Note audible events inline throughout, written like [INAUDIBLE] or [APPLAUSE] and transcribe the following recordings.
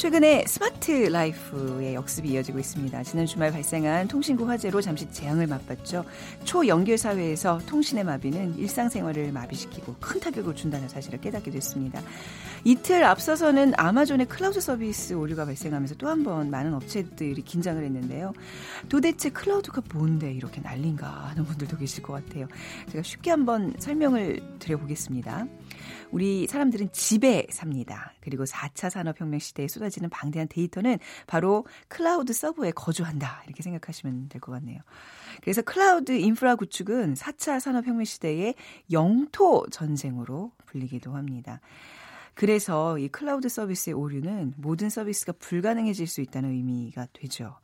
최근에 smart life의 역습이 이어지고 있습니다. 지난 주말 발생한 통신구 화재로 잠시 재앙을 맛봤죠. 초연결 사회에서 통신의 마비는 일상생활을 마비시키고 큰 타격을 준다는 사실을 깨닫게 됐습니다. 이틀 앞서서는 아마존의 클라우드 서비스 오류가 발생하면서 또 한 번 많은 업체들이 긴장을 했는데요. 도대체 클라우드가 뭔데 이렇게 난린가 하는 분들도 계실 것 같아요. 제가 쉽게 한번 설명을 드려보겠습니다. 우리 사람들은 집에 삽니다. 그리고 4차 산업혁명 시대에 쏟아지는 방대한 데이터는 바로 클라우드 서버에 거주한다. 이렇게 생각하시면 될 것 같네요. 그래서 클라우드 인프라 구축은 4차 산업혁명 시대의 영토 전쟁으로 불리기도 합니다. 그래서 이 클라우드 서비스의 오류는 모든 서비스가 불가능해질 수 있다는 의미가 되죠.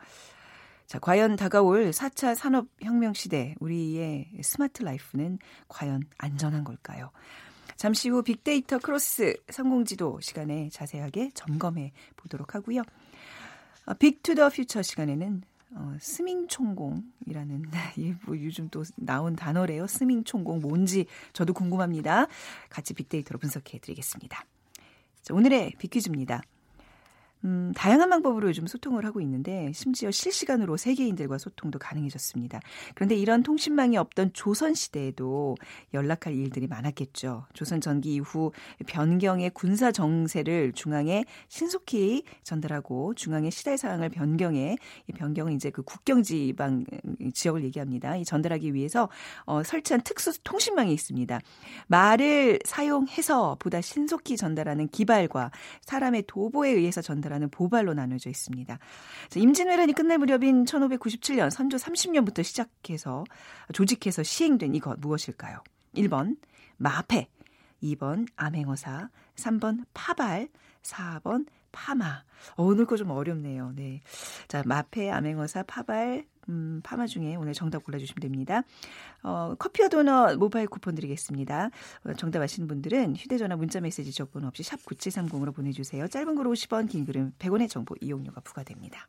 자, 과연 다가올 4차 산업혁명 시대, 우리의 smart life는 과연 안전한 걸까요? 잠시 후 빅데이터 크로스 성공지도 시간에 자세하게 점검해 보도록 하고요. Big to the Future 시간에는 어, 스밍총공이라는 [LAUGHS] 뭐 요즘 또 나온 단어래요. 스밍총공 뭔지 저도 궁금합니다. 같이 빅데이터로 분석해 드리겠습니다. 자, 오늘의 빅퀴즈입니다. 음, 다양한 방법으로 요즘 소통을 하고 있는데 심지어 실시간으로 세계인들과 소통도 가능해졌습니다. 그런데 이런 통신망이 없던 조선 시대에도 연락할 일들이 많았겠죠. 조선 전기 이후 변경의 군사 정세를 중앙에 신속히 전달하고 중앙의 시대 상황을 변경해 이 변경은 이제 그 국경 지방 지역을 얘기합니다. 이 전달하기 위해서 어, 설치한 특수 통신망이 있습니다. 말을 사용해서 보다 신속히 전달하는 기발과 사람의 도보에 의해서 전달 하는 라는 보발로 나눠져 있습니다. 임진왜란이 끝날 무렵인 1597년 선조 30년부터 시작해서 조직해서 시행된 이것 무엇일까요? 1번 마패, 2번 암행어사, 3번 파발, 4번 파마. 어, 오늘 거 좀 어렵네요. 네. 자, 마패, 암행어사, 파발, 음, 파마 중에 오늘 정답 골라주시면 됩니다. 어, 커피와 도넛 모바일 쿠폰 드리겠습니다. 어, 정답 아시는 분들은 휴대전화 문자메시지 적번 없이 샵 9730으로 보내주세요. 짧은 글 50원, 긴 글은 100원의 정보 이용료가 부과됩니다.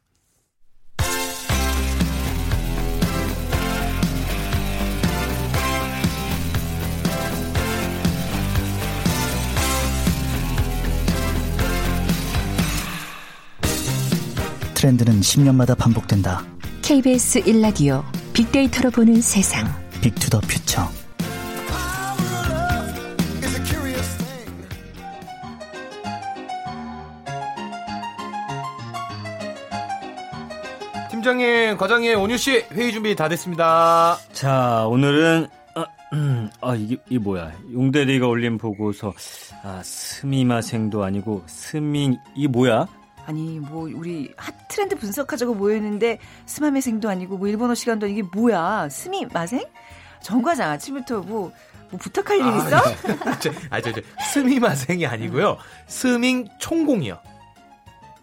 트렌드는 10년마다 반복된다. KBS 1라디오 빅데이터로 보는 세상. Big to the Future. 팀장님, 과장님, 온유 씨 회의 준비 다 됐습니다. 자, 오늘은 아, 음, 아 이게 이 뭐야? 용대리가 올린 보고서 아 스미마생도 아니고 스밍 이 뭐야? 아니 뭐 우리 핫 트렌드 분석하자고 모였는데 스마매생도 아니고 뭐 일본어 시간도 이게 뭐야 すみません? 정 과장 아침부터 뭐, 뭐 부탁할 일 아, 있어? [LAUGHS] 아, 저, 저, 스미 마생이 아니고요. 스밍 총공이요.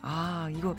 아, 이거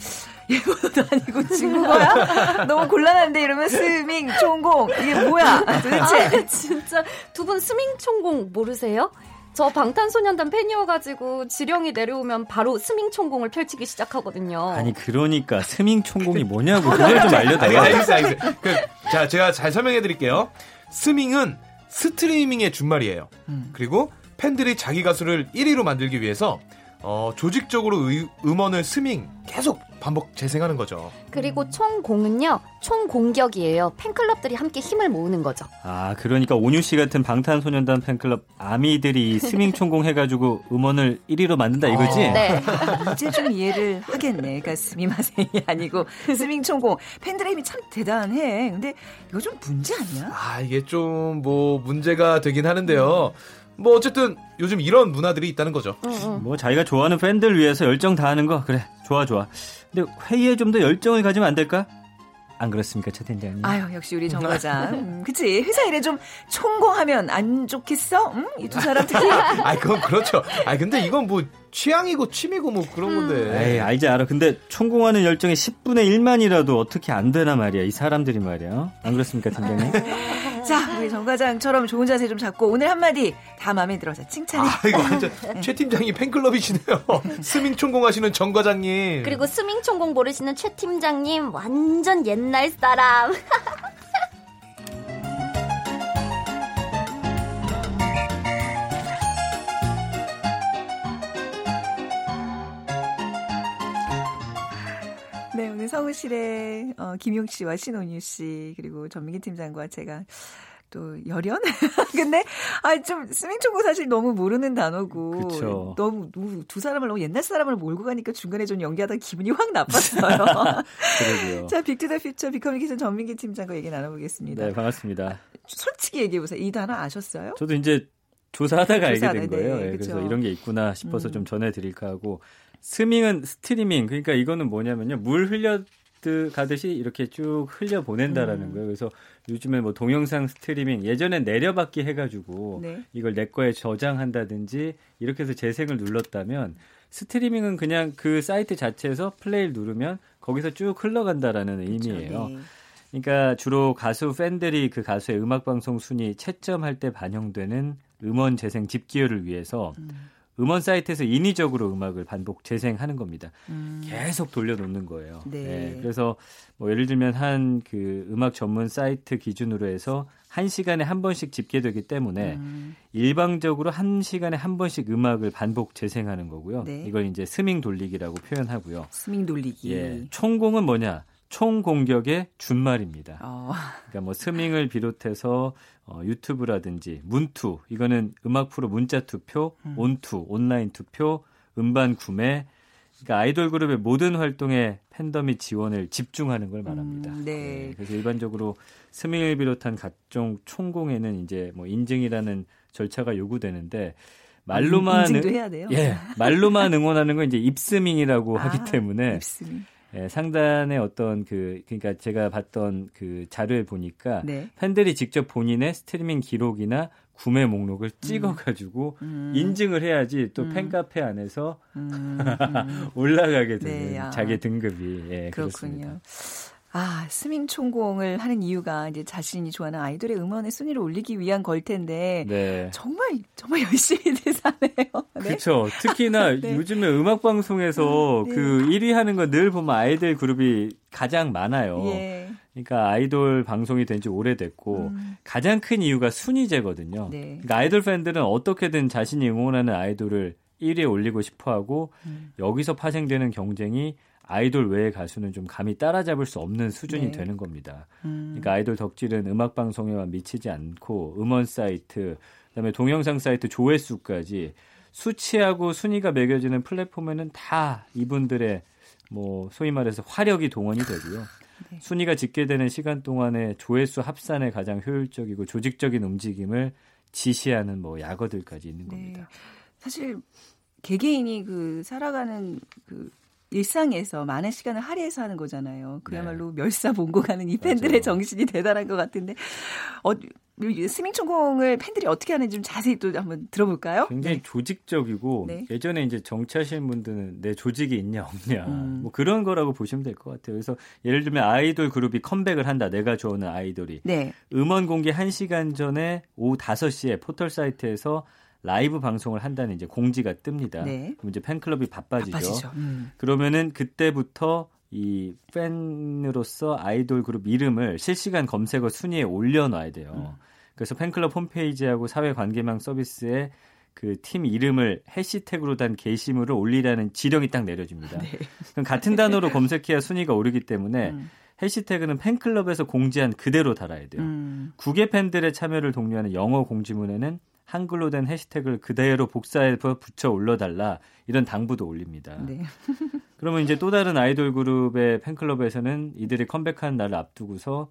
일본어도 아니고 중국어야? 너무 곤란한데 이러면 스밍 총공 이게 뭐야? 도대체 아, 진짜 두 분 스밍 총공 모르세요? 저 방탄소년단 팬이어가지고 지령이 내려오면 바로 스밍총공을 펼치기 시작하거든요. 아니 그러니까 스밍총공이 뭐냐고 그걸 좀 알려달라. 알겠어, 알겠어. 그, 자, 제가 잘 설명해드릴게요. 스밍은 스트리밍의 준말이에요. 음. 그리고 팬들이 자기 가수를 1위로 만들기 위해서 어, 조직적으로 의, 음원을 스밍 계속 반복 재생하는 거죠. 그리고 총공은요, 총공격이에요. 팬클럽들이 함께 힘을 모으는 거죠. 아, 그러니까 온유 씨 같은 방탄소년단 팬클럽 아미들이 [LAUGHS] 스밍 총공 해가지고 음원을 1위로 만든다 이거지? 어. 네. [LAUGHS] 이제 좀 이해를 하겠네. 그러니까 스미마생이 아니고 스밍 총공. 팬들의 힘이 참 대단해. 근데 이거 좀 문제 아니야? 아, 이게 좀 뭐 문제가 되긴 하는데요. 뭐 어쨌든 요즘 이런 문화들이 있다는 거죠. 응, 응. 뭐 자기가 좋아하는 팬들 위해서 열정 다하는 거 그래 좋아 좋아. 근데 회의에 좀 더 열정을 가지면 안 될까? 안 그렇습니까, 최 팀장님? 아유, 역시 우리 정 과장. 음, 그치. 회사 일에 좀 총공하면 안 좋겠어? 음? 이 두 사람 특히. 아, 그건 그렇죠. 아, 근데 이건 뭐 취향이고 취미고 뭐 그런 음. 건데. 에이, 알지 알아. 근데 총공하는 열정의 10분의 1만이라도 어떻게 안 되나 말이야. 이 사람들이 말이야. 안 그렇습니까, 팀장님? [LAUGHS] 자, 우리 정 과장처럼 좋은 자세 좀 잡고 오늘 한마디 다 마음에 들어서 칭찬해. 아, 이거 완전 [LAUGHS] 네. 최 팀장이 팬클럽이시네요. [LAUGHS] 스밍 총공하시는 정 과장님. 그리고 스밍 총공 모르시는 최 팀장님 완전 옛날 사람. 성우실의 어, 김용 씨와 신온유 씨 그리고 전민기 팀장과 제가 또 열연? [LAUGHS] 근데 아좀 스밍총공 사실 너무 모르는 단어고 그쵸. 너무 두 사람을 너무 옛날 사람을 몰고 가니까 중간에 좀 연기하다 기분이 확 나빴어요. [LAUGHS] 그러게요. [LAUGHS] 자, Big to the Future 비커뮤니케이션 전민기 팀장과 얘기 나눠보겠습니다. 네, 반갑습니다. 솔직히 얘기해 보세요. 이 단어 아셨어요? 저도 이제 조사하다가 알게 조사하네, 된 거예요. 네, 예, 그래서. 이런 게 있구나 싶어서 음. 좀 전해드릴까 하고 스밍은 스트리밍 그러니까 이거는 뭐냐면요 물 흘려 가듯이 이렇게 쭉 흘려 보낸다라는 음. 거예요. 그래서 요즘에 뭐 동영상 스트리밍 예전엔 내려받기 해가지고 네. 이걸 내 거에 저장한다든지 이렇게 해서 재생을 눌렀다면 스트리밍은 그냥 그 사이트 자체에서 플레이를 누르면 거기서 쭉 흘러간다라는 의미예요. 네. 그러니까 주로 가수 팬들이 그 가수의 음악 방송 순위 채점할 때 반영되는 음원 재생 집계율을 위해서 음원 사이트에서 인위적으로 음악을 반복 재생하는 겁니다. 음. 계속 돌려놓는 거예요. 네. 그래서 뭐 예를 들면 한 그 음악 전문 사이트 기준으로 해서 한 시간에 한 번씩 집계되기 때문에 음. 일방적으로 한 시간에 한 번씩 음악을 반복 재생하는 거고요. 네. 이걸 이제 스밍 돌리기라고 표현하고요. 스밍 돌리기. 예, 총공은 뭐냐? 총 공격의 준말입니다. 어, 그러니까 뭐 스밍을 비롯해서 어, 유튜브라든지 문투 이거는 음악 프로 문자 투표, 음. 온투 온라인 투표, 음반 구매 그러니까 아이돌 그룹의 모든 활동에 팬덤이 지원을 집중하는 걸 말합니다. 음, 네. 그래서 일반적으로 스밍을 비롯한 각종 총공에는 이제 뭐 인증이라는 절차가 요구되는데 말로만 인증도 해야 돼요. 예 말로만 [LAUGHS] 응원하는 건 이제 입스밍이라고 아, 하기 때문에 입스밍. 예, 상단의 어떤 그 그러니까 제가 봤던 그 자료에 보니까 네. 팬들이 직접 본인의 스트리밍 기록이나 구매 목록을 찍어가지고 음. 인증을 해야지 또 음. 팬카페 안에서 음, 음. [LAUGHS] 올라가게 되는 네, 아. 자기 등급이 예, 그렇군요. 그렇습니다. 아, 스밍 총공을 하는 이유가 이제 자신이 좋아하는 아이돌의 음원의 순위를 올리기 위한 걸 텐데 네. 정말 정말 열심히들 사네요. [LAUGHS] 네. 그렇죠. 특히나 [LAUGHS] 네. 요즘에 음악 방송에서 네. 그 1위 하는 거 늘 보면 아이돌 그룹이 가장 많아요. 예. 그러니까 아이돌 방송이 된 지 오래됐고 음. 가장 큰 이유가 순위제거든요. 네. 그러니까 아이돌 팬들은 어떻게든 자신이 응원하는 아이돌을 1위에 올리고 싶어하고 음. 여기서 파생되는 경쟁이 아이돌 외의 가수는 좀 감히 따라잡을 수 없는 수준이 네. 되는 겁니다. 음. 그러니까 아이돌 덕질은 음악 방송에만 미치지 않고 음원 사이트, 그다음에 동영상 사이트 조회수까지 수치하고 순위가 매겨지는 플랫폼에는 다 이분들의 뭐 소위 말해서 화력이 동원이 되고요. [LAUGHS] 네. 순위가 집계되는 시간 동안에 조회수 합산에 가장 효율적이고 조직적인 움직임을 지시하는 뭐 약어들까지 있는 네. 겁니다. 사실 개개인이 그 살아가는 그 일상에서 많은 시간을 할애해서 하는 거잖아요. 그야말로 멸사봉고가는 이 팬들의 네. 맞아요. 정신이 대단한 것 같은데 어, 스밍총공을 팬들이 어떻게 하는지 좀 자세히 또 한번 들어볼까요? 굉장히 네. 조직적이고 네. 예전에 이제 정치하시는 분들은 내 조직이 있냐 없냐 음. 뭐 그런 거라고 보시면 될 것 같아요. 그래서 예를 들면 아이돌 그룹이 컴백을 한다. 내가 좋아하는 아이돌이 네. 음원 공개 1시간 전에 오후 5시에 포털 사이트에서 라이브 방송을 한다는 이제 공지가 뜹니다. 네. 그럼 이제 팬클럽이 바빠지죠. 바빠지죠. 음. 그러면은 그때부터 이 팬으로서 아이돌 그룹 이름을 실시간 검색어 순위에 올려놔야 돼요. 음. 그래서 팬클럽 홈페이지하고 사회 관계망 서비스에 그 팀 이름을 해시태그로 단 게시물을 올리라는 지령이 딱 내려집니다. 그럼 같은 단어로 검색해야 순위가 오르기 때문에 네. 음. 해시태그는 팬클럽에서 공지한 그대로 달아야 돼요. 음. 국외 팬들의 참여를 독려하는 영어 공지문에는 한글로 된 해시태그를 그대로 복사해서 붙여 올려달라 이런 당부도 올립니다. 네. [LAUGHS] 그러면 이제 또 다른 아이돌 그룹의 팬클럽에서는 이들이 컴백하는 날을 앞두고서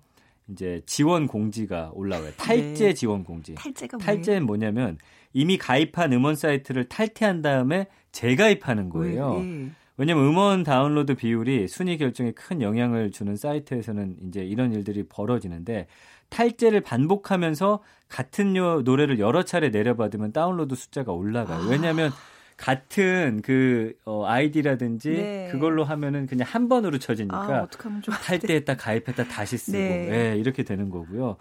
이제 지원 공지가 올라와요. 탈제 네. 지원 공지. 탈제가 뭐예요? 탈제는 뭐냐면 이미 가입한 음원 사이트를 탈퇴한 다음에 재가입하는 거예요. 네. 왜냐면 음원 다운로드 비율이 순위 결정에 큰 영향을 주는 사이트에서는 이제 이런 일들이 벌어지는데 탈제를 반복하면서 같은 요 노래를 여러 차례 내려받으면 다운로드 숫자가 올라가요. 아. 왜냐하면 같은 그 어, 아이디라든지 네. 그걸로 하면은 그냥 한 번으로 아, 쳐지니까 좋아. 탈퇴했다 가입했다 다시 쓰고 네. 예, 이렇게 되는 거고요.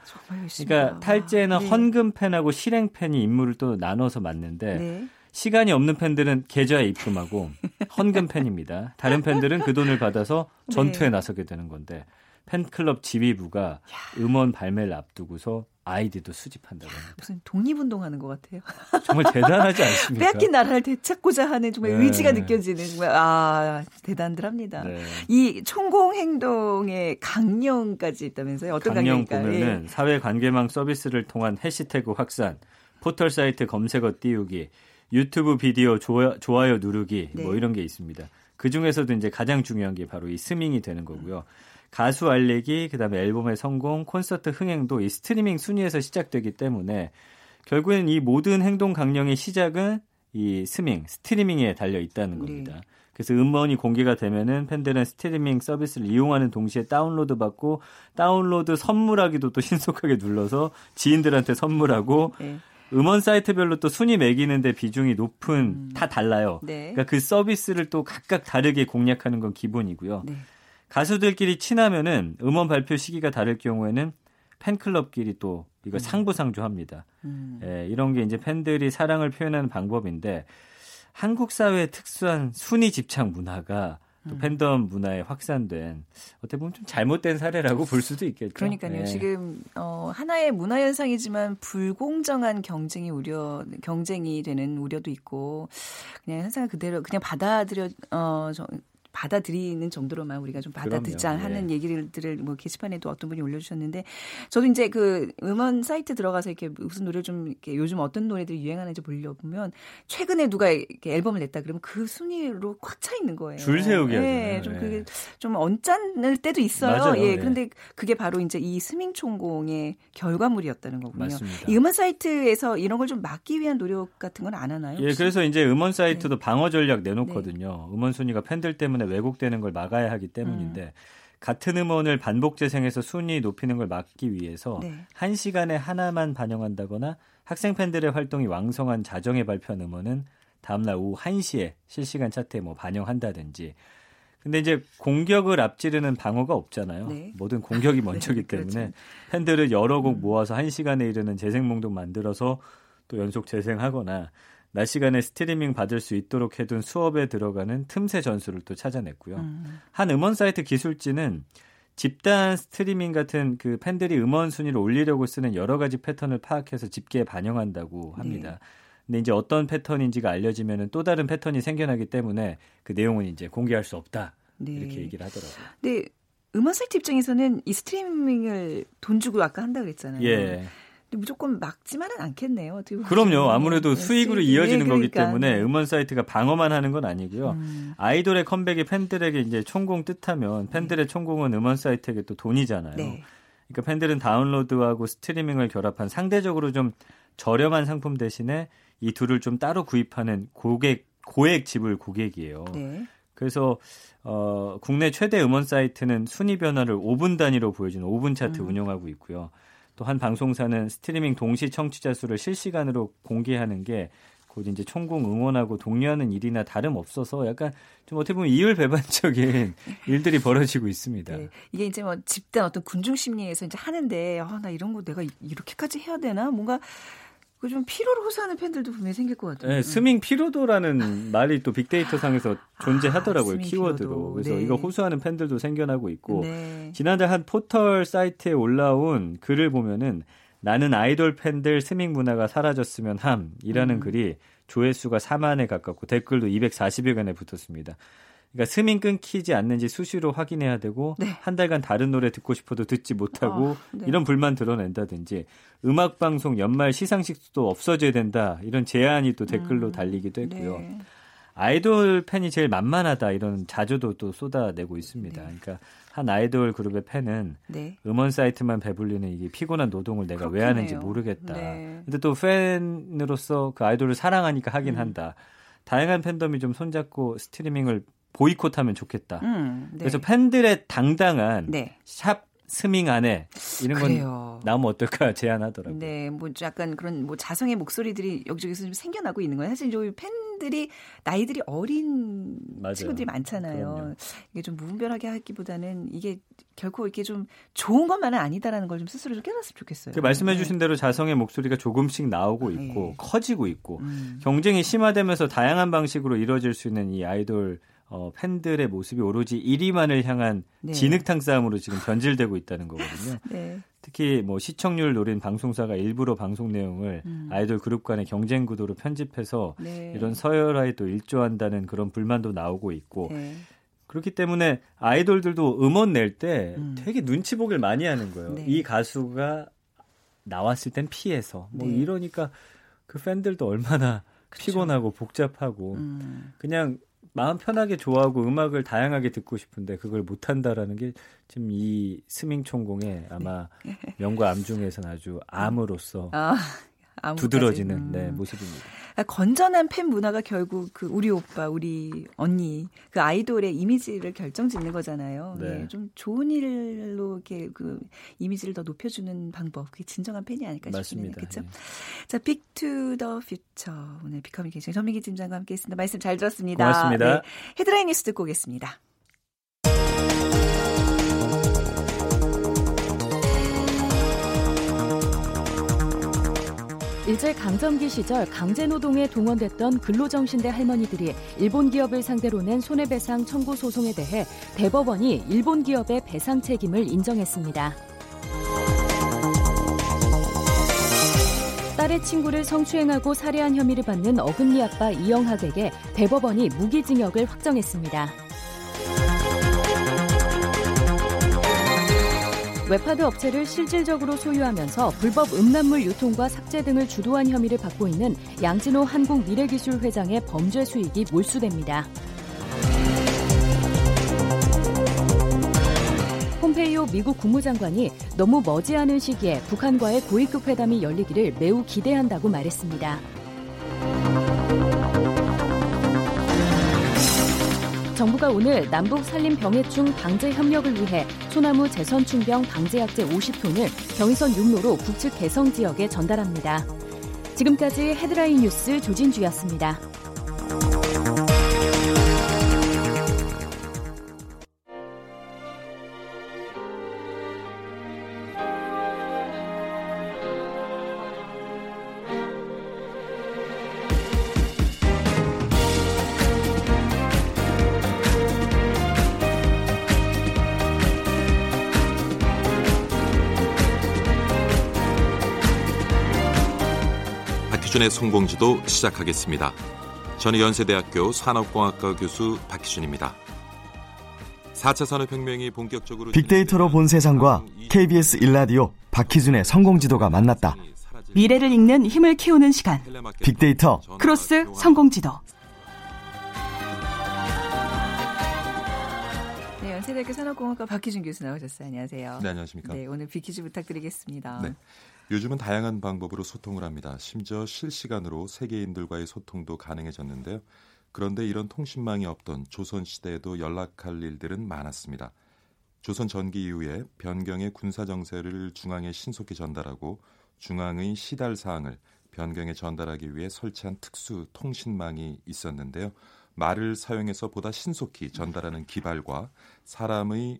그러니까 탈제는 네. 헌금 팬하고 실행 팬이 임무를 또 나눠서 맡는데 네. 시간이 없는 팬들은 계좌에 입금하고 [LAUGHS] 헌금 팬입니다. 다른 팬들은 그 돈을 받아서 전투에 네. 나서게 되는 건데 팬클럽 지휘부가 음원 발매를 앞두고서 아이디도 수집한다고 합니다. 무슨 독립운동하는 것 같아요. 정말 대단하지 않습니까? 빼앗긴 나라를 되찾고자 하는 정말 네. 의지가 느껴지는 정말 아 대단들합니다. 네. 이 총공 행동의 강령까지 있다면서요? 어떤 강령? 보면은 예. 사회 관계망 서비스를 통한 해시태그 확산, 포털 사이트 검색어 띄우기, 유튜브 비디오 좋아, 좋아요 누르기 뭐 네. 이런 게 있습니다. 그 중에서도 이제 가장 중요한 게 바로 이 스밍이 되는 거고요. 가수 알리기, 그다음에 앨범의 성공, 콘서트 흥행도 이 스트리밍 순위에서 시작되기 때문에 결국엔 이 모든 행동 강령의 시작은 이 스밍, 스트리밍에 달려 있다는 겁니다. 네. 그래서 음원이 공개가 되면은 팬들은 스트리밍 서비스를 이용하는 동시에 다운로드 받고 다운로드 선물하기도 또 [LAUGHS] 신속하게 눌러서 지인들한테 선물하고 네. 음원 사이트별로 또 순위 매기는데 비중이 높은 다 달라요. 네. 그러니까 그 서비스를 또 각각 다르게 공략하는 건 기본이고요. 네. 가수들끼리 친하면은 음원 발표 시기가 다를 경우에는 팬클럽끼리 또 이거 상부상조합니다. 음. 예, 이런 게 이제 팬들이 사랑을 표현하는 방법인데 한국 사회의 특수한 순위 집착 문화가 음. 또 팬덤 문화에 확산된 어떻게 보면 좀 잘못된 사례라고 볼 수도 있겠죠. 그러니까요. 예. 지금 어, 하나의 문화 현상이지만 불공정한 경쟁이 우려 경쟁이 되는 우려도 있고 그냥 현상 그대로 그냥 받아들여 어 저, 받아들이는 정도로만 우리가 좀 받아듣자 그럼요. 하는 예. 얘기들을 뭐 게시판에도 어떤 분이 올려주셨는데 저도 이제 그 음원 사이트 들어가서 이렇게 무슨 노래 좀 이렇게 요즘 어떤 노래들이 유행하는지 보려 보면 최근에 누가 이렇게 앨범을 냈다 그러면 그 순위로 꽉 차 있는 거예요. 줄 세우기 예. 좀 예. 그게 좀 언짢을 때도 있어요. 맞아요. 예, 예. 그런데 그게 바로 이제 이 스밍총공의 결과물이었다는 거군요. 맞습니다. 이 음원 사이트에서 이런 걸 좀 막기 위한 노력 같은 건 안 하나요? 예, 혹시? 그래서 이제 음원 네. 사이트도 방어 전략 내놓거든요. 음원 순위가 팬들 때문에 왜곡되는 걸 막아야 하기 때문인데 음. 같은 음원을 반복 재생해서 순위 높이는 걸 막기 위해서 네. 한 시간에 하나만 반영한다거나 학생 팬들의 활동이 왕성한 자정에 발표한 음원은 다음날 오후 1시에 실시간 차트에 뭐 반영한다든지 근데 이제 공격을 앞지르는 방어가 없잖아요. 네. 모든 공격이 [LAUGHS] 먼저기 그렇죠. 때문에 팬들을 여러 곡 모아서 한 시간에 이르는 재생몽독 만들어서 또 연속 재생하거나 낮 시간에 스트리밍 받을 수 있도록 해둔 수업에 들어가는 틈새 전술을 또 찾아냈고요. 음. 한 음원 사이트 기술진은 집단 스트리밍 같은 그 팬들이 음원 순위를 올리려고 쓰는 여러 가지 패턴을 파악해서 집계에 반영한다고 합니다. 네. 근데 이제 어떤 패턴인지가 알려지면은 또 다른 패턴이 생겨나기 때문에 그 내용은 이제 공개할 수 없다. 네. 이렇게 얘기를 하더라고요. 근데 음원 사이트 입장에서는 이 스트리밍을 돈 주고 아까 한다 그랬잖아요. 예. 무조건 막지만은 않겠네요. 어떻게 보면. 그럼요. 아무래도 네, 수익으로 수익이. 이어지는 네, 거기 그러니까. 때문에 음원 사이트가 방어만 하는 건 아니고요. 음. 아이돌의 컴백이 팬들에게 이제 총공 뜻하면 팬들의 총공은 음원 사이트에게 또 돈이잖아요. 네. 그러니까 팬들은 다운로드하고 스트리밍을 결합한 상대적으로 좀 저렴한 상품 대신에 이 둘을 좀 따로 구입하는 고객 고액 지불 고객이에요. 네. 그래서 어, 국내 최대 음원 사이트는 순위 변화를 5분 단위로 보여주는 5분 차트 음. 운영하고 있고요. 또 한 방송사는 스트리밍 동시 청취자 수를 실시간으로 공개하는 게 곧 이제 총공 응원하고 독려하는 일이나 다름 없어서 약간 좀 어떻게 보면 이율배반적인 [LAUGHS] 일들이 벌어지고 있습니다. 네. 이게 이제 뭐 집단 어떤 군중 심리에서 이제 하는데 아, 나 이런 거 내가 이렇게까지 해야 되나? 뭔가 그 좀 피로를 호소하는 팬들도 분명히 생길 것 같아요. 네, 스밍 피로도라는 말이 또 빅데이터 상에서 존재하더라고요. 아, 키워드로. 그래서 네. 이거 호소하는 팬들도 생겨나고 있고 네. 지난달 한 포털 사이트에 올라온 글을 보면은 나는 아이돌 팬들 스밍 문화가 사라졌으면 함이라는 음. 글이 조회수가 4만에 가깝고 댓글도 240여 건에 붙었습니다. 그러니까 스밍 끊기지 않는지 수시로 확인해야 되고 네. 한 달간 다른 노래 듣고 싶어도 듣지 못하고 아, 네. 이런 불만 드러낸다든지 음악 방송 연말 시상식도 없어져야 된다 이런 제안이 또 댓글로 음, 달리기도 했고요. 네. 아이돌 팬이 제일 만만하다 이런 자조도 또 쏟아내고 있습니다. 네. 그러니까 한 아이돌 그룹의 팬은 네. 음원 사이트만 배불리는 이게 피곤한 노동을 내가 왜 그렇겠네요. 하는지 모르겠다. 네. 근데 또 팬으로서 그 아이돌을 사랑하니까 하긴 음. 한다. 다양한 팬덤이 좀 손잡고 스트리밍을 보이콧하면 좋겠다. 음, 네. 그래서 팬들의 당당한 네. 샵 스밍 안에 이런 건 그래요. 나오면 어떨까 [LAUGHS] 제안하더라고요. 네, 뭐 약간 그런 뭐 자성의 목소리들이 여기저기서 좀 생겨나고 있는 거예요. 사실 저희 팬들이 나이들이 어린 맞아요. 친구들이 많잖아요. 그럼요. 이게 좀 무분별하게 하기보다는 이게 결코 이렇게 좀 좋은 것만은 아니다라는 걸 좀 스스로 좀 깨달았으면 좋겠어요. 그 말씀해주신 대로 자성의 목소리가 조금씩 나오고 있고 네. 커지고 있고 음. 경쟁이 심화되면서 다양한 방식으로 이루어질 수 있는 이 아이돌 어, 팬들의 모습이 오로지 1위만을 향한 네. 진흙탕 싸움으로 지금 변질되고 있다는 거거든요. [LAUGHS] 네. 특히 뭐 시청률 노린 방송사가 일부러 방송 내용을 음. 아이돌 그룹 간의 경쟁 구도로 편집해서 네. 이런 서열화에 또 일조한다는 그런 불만도 나오고 있고 네. 그렇기 때문에 아이돌들도 음원 낼때 음. 되게 눈치 보기를 많이 하는 거예요. 네. 이 가수가 나왔을 땐 피해서 뭐 네. 이러니까 그 팬들도 얼마나 그쵸. 피곤하고 복잡하고 음. 그냥 마음 편하게 좋아하고 음악을 다양하게 듣고 싶은데 그걸 못 한다라는 게 지금 이 스밍 총공의 아마 명과 암 중에서는 아주 암으로서 아. 두드러지는 음. 네, 모습입니다. 아, 건전한 팬 문화가 결국 그 우리 오빠, 우리 언니, 그 아이돌의 이미지를 결정짓는 거잖아요. 네. 예, 좀 좋은 일로 이렇게 그 이미지를 더 높여주는 방법, 그게 진정한 팬이 아닐까 싶네요. 맞습니다. 그렇죠? 예. 자, Big to the Future 오늘 비커뮤니케이션 전민기 팀장과 함께했습니다. 말씀 잘 들었습니다. 고맙습니다. 네, 헤드라인 뉴스 듣고 오겠습니다. 일제 강점기 시절 강제노동에 동원됐던 근로정신대 할머니들이 일본 기업을 상대로 낸 손해배상 청구 소송에 대해 대법원이 일본 기업의 배상 책임을 인정했습니다. 딸의 친구를 성추행하고 살해한 혐의를 받는 어금니 아빠 이영학에게 대법원이 무기징역을 확정했습니다. 웹하드 업체를 실질적으로 소유하면서 불법 음란물 유통과 삭제 등을 주도한 혐의를 받고 있는 양진호 한국미래기술 회장의 범죄 수익이 몰수됩니다. 폼페이오 미국 국무장관이 너무 머지않은 시기에 북한과의 고위급 회담이 열리기를 매우 기대한다고 말했습니다. 정부가 오늘 남북 산림 병해충 방제 협력을 위해 소나무 재선충병 방제약제 50톤을 경의선 육로로 북측 개성 지역에 전달합니다. 지금까지 헤드라인 뉴스 조진주였습니다. 박희준의 성공지도 시작하겠습니다. 저는 연세대학교 산업공학과 교수 박희준입니다. 4차 산업혁명이 본격적으로 빅데이터로 본 세상과 KBS 일라디오 박희준의 성공지도가 만났다. 미래를 읽는 힘을 키우는 시간. 빅데이터 크로스 성공지도. 네, 연세대학교 산업공학과 박희준 교수 나오셨어요. 안녕하세요. 네, 안녕하십니까. 네, 오늘 빅퀴즈 부탁드리겠습니다. 네. 요즘은 다양한 방법으로 소통을 합니다. 심지어 실시간으로 세계인들과의 소통도 가능해졌는데요. 그런데 이런 통신망이 없던 조선 시대에도 연락할 일들은 많았습니다. 조선 전기 이후에 변경의 군사 정세를 중앙에 신속히 전달하고 중앙의 시달 사항을 변경에 전달하기 위해 설치한 특수 통신망이 있었는데요. 말을 사용해서 보다 신속히 전달하는 기발과 사람의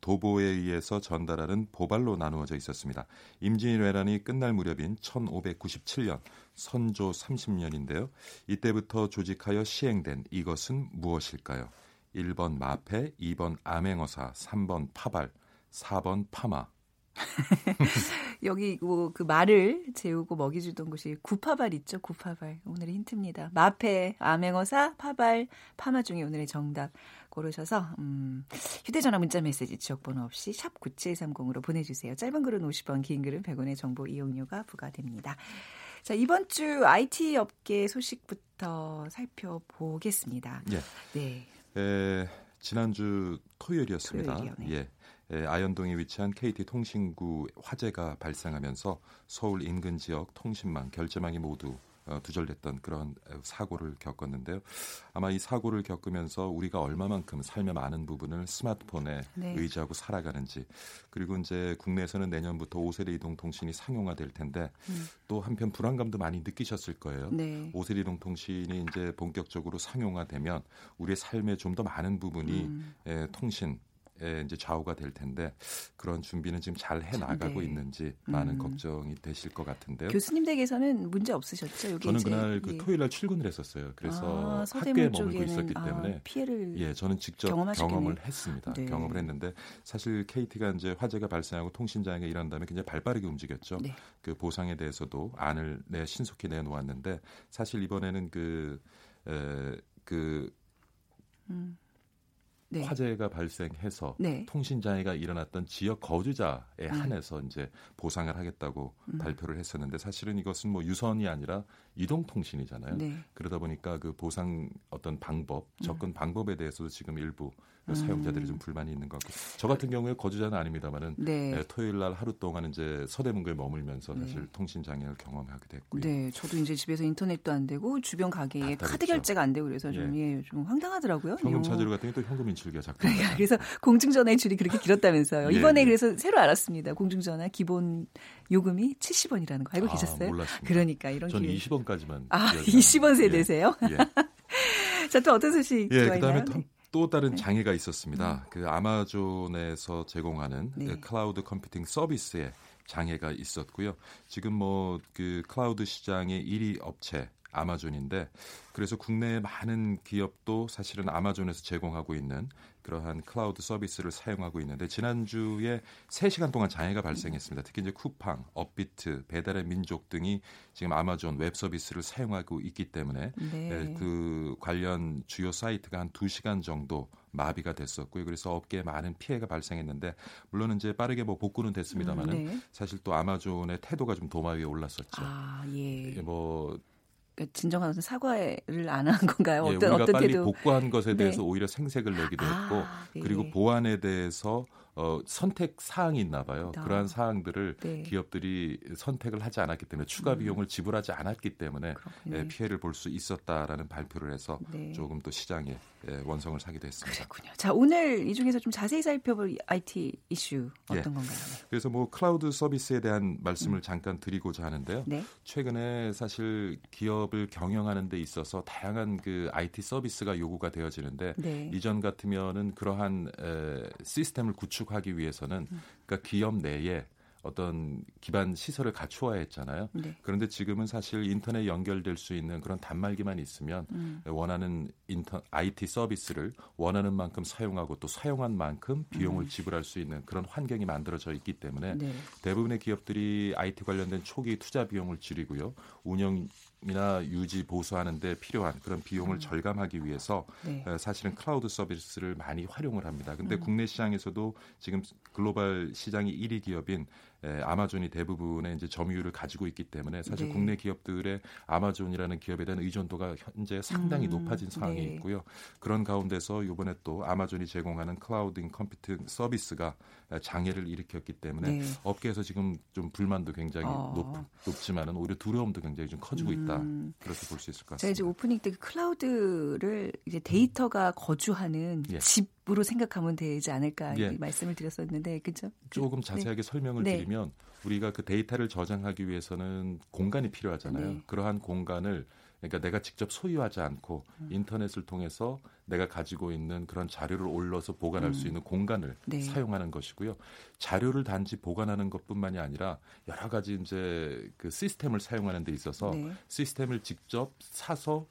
도보에 의해서 전달하는 보발로 나누어져 있었습니다. 임진왜란이 끝날 무렵인 1597년 선조 30년인데요. 이때부터 조직하여 시행된 이것은 무엇일까요? 1번 마패, 2번 암행어사, 3번 파발, 4번 파마. [LAUGHS] 여기 뭐 그 말을 재우고 먹이 주던 곳이 구파발 있죠. 구파발. 오늘의 힌트입니다. 마패, 암행어사, 파발, 파마 중에 오늘의 정답 고르셔서 음, 휴대전화 문자 메시지 지역번호 없이 샵 9730으로 보내주세요. 짧은 글은 50원, 긴 글은 100원의 정보 이용료가 부과됩니다. 자 이번 주 IT 업계 소식부터 살펴보겠습니다. 예. 네. 에, 지난주 토요일이었습니다. 토요일이요, 네. 예. 에, 아현동에 위치한 KT 통신구 화재가 발생하면서 서울 인근 지역 통신망, 결제망이 모두 어, 두절됐던 그런 사고를 겪었는데요. 아마 이 사고를 겪으면서 우리가 얼마만큼 삶의 많은 부분을 스마트폰에 네. 의지하고 살아가는지 그리고 이제 국내에서는 내년부터 5세대 이동 통신이 상용화될 텐데 음. 또 한편 불안감도 많이 느끼셨을 거예요. 네. 5세대 이동 통신이 이제 본격적으로 상용화되면 우리의 삶의 좀 더 많은 부분이 음. 에, 통신 이제 좌우가 될 텐데 그런 준비는 지금 잘 해 나가고 네. 있는지 많은 음. 걱정이 되실 것 같은데요. 교수님 댁에서는 문제 없으셨죠? 저는 이제, 그날 그 예. 토요일 날 출근을 했었어요. 그래서 아, 학교에 머물고 있었기 아, 때문에 피해를 예, 저는 직접. 경험을 했습니다. 네. 경험을 했는데 사실 KT가 이제 화재가 발생하고 통신 장애가 일어난 다음에 굉장히 발빠르게 움직였죠. 네. 그 보상에 대해서도 안을 내 신속히 내놓았는데 사실 이번에는 그 에, 그 음. 네. 화재가 발생해서 네. 통신 장애가 일어났던 지역 거주자에 음. 한해서 이제 보상을 하겠다고 음. 발표를 했었는데 사실은 이것은 뭐 유선이 아니라 이동 통신이잖아요. 네. 그러다 보니까 그 보상 어떤 방법, 접근 방법에 대해서도 지금 일부 음. 사용자들이 좀 불만이 있는 것 같고 저 같은 경우에 거주자는 아닙니다만은 네. 예, 토요일 날 하루 동안 이제 서대문구에 머물면서 네. 사실 통신 장애를 경험하게 됐고요. 네, 저도 이제 집에서 인터넷도 안 되고 주변 가게에 답답했죠. 카드 결제가 안 되고 그래서 좀, 예, 좀 황당하더라고요. 현금 요. 찾으러 갔더니 또 현금 인출기가 자꾸 [LAUGHS] 그래서 공중전화의 줄이 그렇게 길었다면서요. 예, 이번에 예. 그래서 새로 알았습니다. 공중전화 기본 요금이 70원이라는 거 알고 아, 계셨어요? 몰랐습니다. 그러니까 이런 전 기회. 20원까지만 아, 기억이 20원 납니다. 세대세요? 예. 예. [LAUGHS] 자, 또 어떤 소식 예? 그다음에 네. 또- 또 다른 장애가 있었습니다. 그 아마존에서 제공하는 네. 그 클라우드 컴퓨팅 서비스에 장애가 있었고요. 지금 뭐 그 클라우드 시장의 1위 업체 아마존인데 그래서 국내의 많은 기업도 사실은 아마존에서 제공하고 있는 그러한 클라우드 서비스를 사용하고 있는데 지난주에 3시간 동안 장애가 발생했습니다. 특히 이제 쿠팡, 업비트, 배달의 민족 등이 지금 아마존 웹 서비스를 사용하고 있기 때문에 네. 예, 그 관련 주요 사이트가 한 2시간 정도 마비가 됐었고요. 그래서 업계에 많은 피해가 발생했는데 물론 이제 빠르게 뭐 복구는 됐습니다만은 음, 네. 사실 또 아마존의 태도가 좀 도마 위에 올랐었죠. 아, 예. 예, 뭐 진정한 어떤 사과를 안 한 건가요? 예, 어떤 우리가 어떤 빨리 태도? 복구한 것에 네. 대해서 오히려 생색을 내기도 아, 했고 네. 그리고 보안에 대해서 어, 선택 사항이 있나 봐요. 아. 그러한 사항들을 네. 기업들이 선택을 하지 않았기 때문에 추가 비용을 지불하지 않았기 때문에 음. 예, 피해를 볼 수 있었다라는 발표를 해서 네. 조금 또 시장에 예, 원성을 사기도 했습니다. 그렇군요. 자, 오늘 이 중에서 좀 자세히 살펴볼 IT 이슈 어떤 예. 건가요? 그래서 뭐 클라우드 서비스에 대한 말씀을 잠깐 드리고자 하는데요. 네. 최근에 사실 기업을 경영하는 데 있어서 다양한 그 IT 서비스가 요구가 되어지는데 네. 이전 같으면은 그러한 에, 시스템을 구축 하기 위해서는 음. 그러니까 기업 내에 어떤 기반 시설을 갖추어야 했잖아요. 네. 그런데 지금은 사실 인터넷 연결될 수 있는 그런 단말기만 있으면 음. 원하는 인터 IT 서비스를 원하는 만큼 사용하고 또 사용한 만큼 비용을 지불할 수 있는 그런 환경이 만들어져 있기 때문에 음. 네. 대부분의 기업들이 IT 관련된 초기 투자 비용을 줄이고요. 운영 이나 유지 보수하는 데 필요한 그런 비용을 절감하기 위해서 음. 네. 에, 사실은 클라우드 서비스를 많이 활용을 합니다. 근데 음. 국내 시장에서도 지금 글로벌 시장이 1위 기업인 에, 아마존이 대부분의 이제 점유율을 가지고 있기 때문에 사실 네. 국내 기업들의 아마존이라는 기업에 대한 의존도가 현재 상당히 음, 높아진 상황이 네. 있고요. 그런 가운데서 이번에 또 아마존이 제공하는 클라우드 컴퓨팅 서비스가 에, 장애를 일으켰기 때문에 네. 업계에서 지금 좀 불만도 굉장히 어. 높, 높지만은 오히려 두려움도 굉장히 좀 커지고 있다. 음. 그렇게 볼 수 있을 것 제가 이제 같습니다. 오프닝 때그 클라우드를 이제 데이터가 거주하는 예. 집 으로 생각하면 되지 않을까 예. 이 말씀을 드렸었는데 그죠? 조금 자세하게 설명을 네. 드리면 우리가 그 데이터를 저장하기 위해서는 공간이 필요하잖아요. 네. 그러한 공간을 그러니까 내가 직접 소유하지 않고 음. 인터넷을 통해서 내가 가지고 있는 그런 자료를 올려서 보관할 수 있는 공간을 음. 네. 사용하는 것이고요. 자료를 단지 보관하는 것뿐만이 아니라 여러 가지 이제 그 시스템을 사용하는 데 있어서 네. 시스템을 직접 사서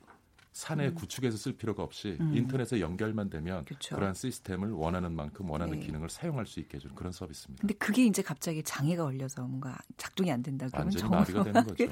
산에 구축해서 쓸 필요가 없이 음. 인터넷에 연결만 되면 그쵸. 그러한 시스템을 원하는 만큼 원하는 네. 기능을 사용할 수 있게 해주는 그런 서비스입니다. 근데 그게 이제 갑자기 장애가 걸려서 뭔가 작동이 안 된다 그러면 정말 마비가 되는 [LAUGHS] 거죠.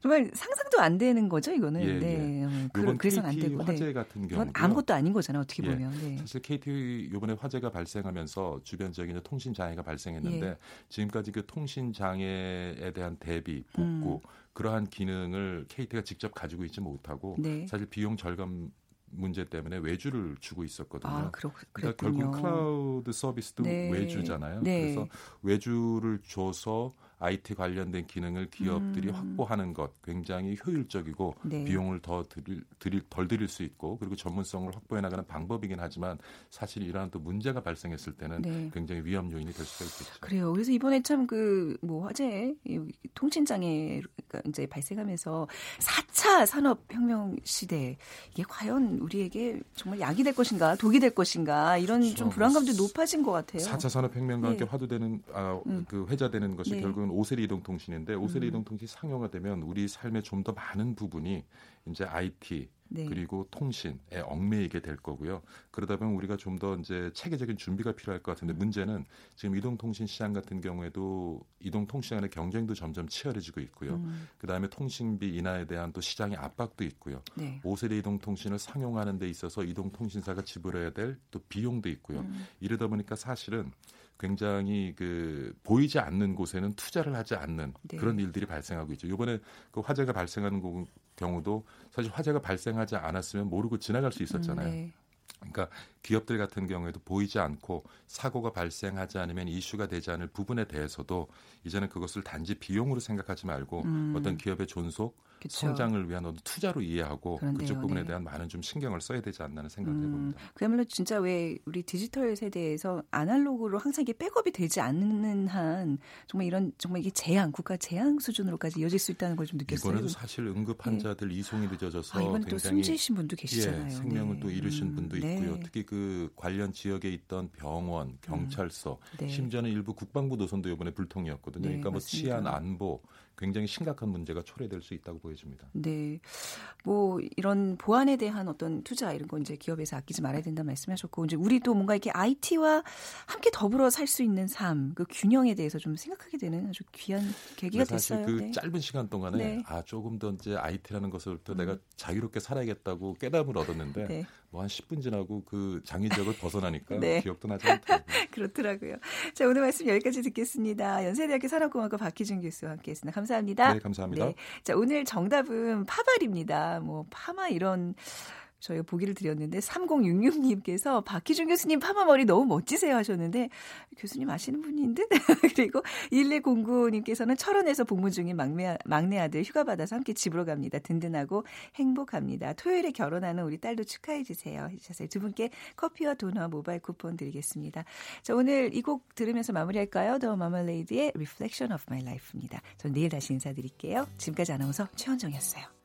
정말 상상도 안 되는 거죠 이거는. 예, 네. 어, 그, 이번 그래서는 안 되고. 화재 네. 같은 경우는 아무것도 아닌 거잖아요 어떻게 예. 보면. 네. 사실 KT 이번에 화재가 발생하면서 주변 지역에 이제 통신 장애가 발생했는데 예. 지금까지 그 통신 장애에 대한 대비, 복구 그러한 기능을 KT가 직접 가지고 있지 못하고 음. 네. 사실 비용 절감 문제 때문에 외주를 주고 있었거든요. 아 그렇 그러니까. 결국 클라우드 서비스도 네. 외주잖아요. 네. 그래서 외주를 줘서 IT 관련된 기능을 기업들이 음. 확보하는 것 굉장히 효율적이고 네. 비용을 더 드릴, 드릴 덜 들일 수 있고 그리고 전문성을 확보해 나가는 방법이긴 하지만 사실 이러한 또 문제가 발생했을 때는 네. 굉장히 위험 요인이 될 수가 있겠죠. 그래요. 그래서 이번에 참 그 뭐 화재 이 통신 장애가 이제 발생하면서 4차 산업혁명 시대 이게 과연 우리에게 정말 약이 될 것인가 독이 될 것인가 이런 좀 그렇죠. 불안감도 높아진 것 같아요. 4차 산업혁명과 함께 네. 화두되는 아, 음. 그 회자되는 것이 네. 결국은 오세리 이동통신인데 오세리 음. 이동통신이 상용화되면 우리 삶의 좀 더 많은 부분이 이제 IT 네. 그리고 통신에 얽매이게 될 거고요. 그러다 보면 우리가 좀 더 이제 체계적인 준비가 필요할 것 같은데 문제는 지금 이동통신 시장 같은 경우에도 이동통신 간의 경쟁도 점점 치열해지고 있고요. 음. 그 다음에 통신비 인하에 대한 또 시장의 압박도 있고요. 네. 5세대 이동통신을 상용하는 데 있어서 이동통신사가 지불해야 될 또 비용도 있고요. 음. 이러다 보니까 사실은 굉장히 그 보이지 않는 곳에는 투자를 하지 않는 네. 그런 일들이 발생하고 있죠. 이번에 그 화재가 발생하는 고- 경우도 사실 화재가 발생하지 않았으면 모르고 지나갈 수 있었잖아요. 음, 네. 그러니까 기업들 같은 경우에도 보이지 않고 사고가 발생하지 않으면 이슈가 되지 않을 부분에 대해서도 이제는 그것을 단지 비용으로 생각하지 말고 음. 어떤 기업의 존속, 그쵸. 성장을 위한 어떤 투자로 이해하고 그런데요, 그쪽 부분에 네. 대한 많은 좀 신경을 써야 되지 않나는 생각을 음, 해봅니다. 그야말로 진짜 왜 우리 디지털 세대에서 아날로그로 항상 이게 백업이 되지 않는 한 정말 이런 정말 이게 재앙 국가 재앙 수준으로까지 이어질 수 있다는 걸 좀 느꼈어요. 이번에도 사실 응급 환자들 이송이 늦어져서 아, 이번에 또 숨지신 분도 계시잖아요. 예, 생명을 네. 또 잃으신 음, 분도 네. 있고요. 특히 그 관련 지역에 있던 병원, 경찰서, 네. 심지어는 일부 국방부 노선도 이번에 불통이었거든요. 네, 그러니까 뭐 맞습니다. 치안 안보 굉장히 심각한 문제가 초래될 수 있다고 보여집니다. 네. 뭐 이런 보안에 대한 어떤 투자 이런 거 이제 기업에서 아끼지 말아야 된다 말씀하셨고 이제 우리도 뭔가 이렇게 IT와 함께 더불어 살 수 있는 삶, 그 균형에 대해서 좀 생각하게 되는 아주 귀한 계기가 사실 됐어요. 그 네. 짧은 시간 동안에 네. 아 조금 더 이제 IT라는 것을부터 내가 자유롭게 살아야겠다고 깨달음을 얻었는데 네. 뭐한 10분 지나고 그 장애 지역을 [LAUGHS] 벗어나니까 네. 기억도 나지 않더라고요. [LAUGHS] 그렇더라고요. 자, 오늘 말씀 여기까지 듣겠습니다. 연세대학교 산업공학과 박희준 교수와 함께했습니다. 감사합니다. 네, 감사합니다. 네. 자, 오늘 정답은 파발입니다. 뭐 파마 이런 저희가 보기를 드렸는데 3066님께서 박희준 교수님 파마 머리 너무 멋지세요 하셨는데 교수님 아시는 분인 듯? [LAUGHS] 그리고 1109님께서는 철원에서 복무 중인 막내, 막내 아들 휴가 받아서 함께 집으로 갑니다. 든든하고 행복합니다. 토요일에 결혼하는 우리 딸도 축하해 주세요. 해주셨어요. 두 분께 커피와 도넛 모바일 쿠폰 드리겠습니다. 자, 오늘 이 곡 들으면서 마무리할까요? 더 마멀레이드의 Reflection of My Life입니다. 전 내일 다시 인사드릴게요. 지금까지 아나운서 최원정이었어요.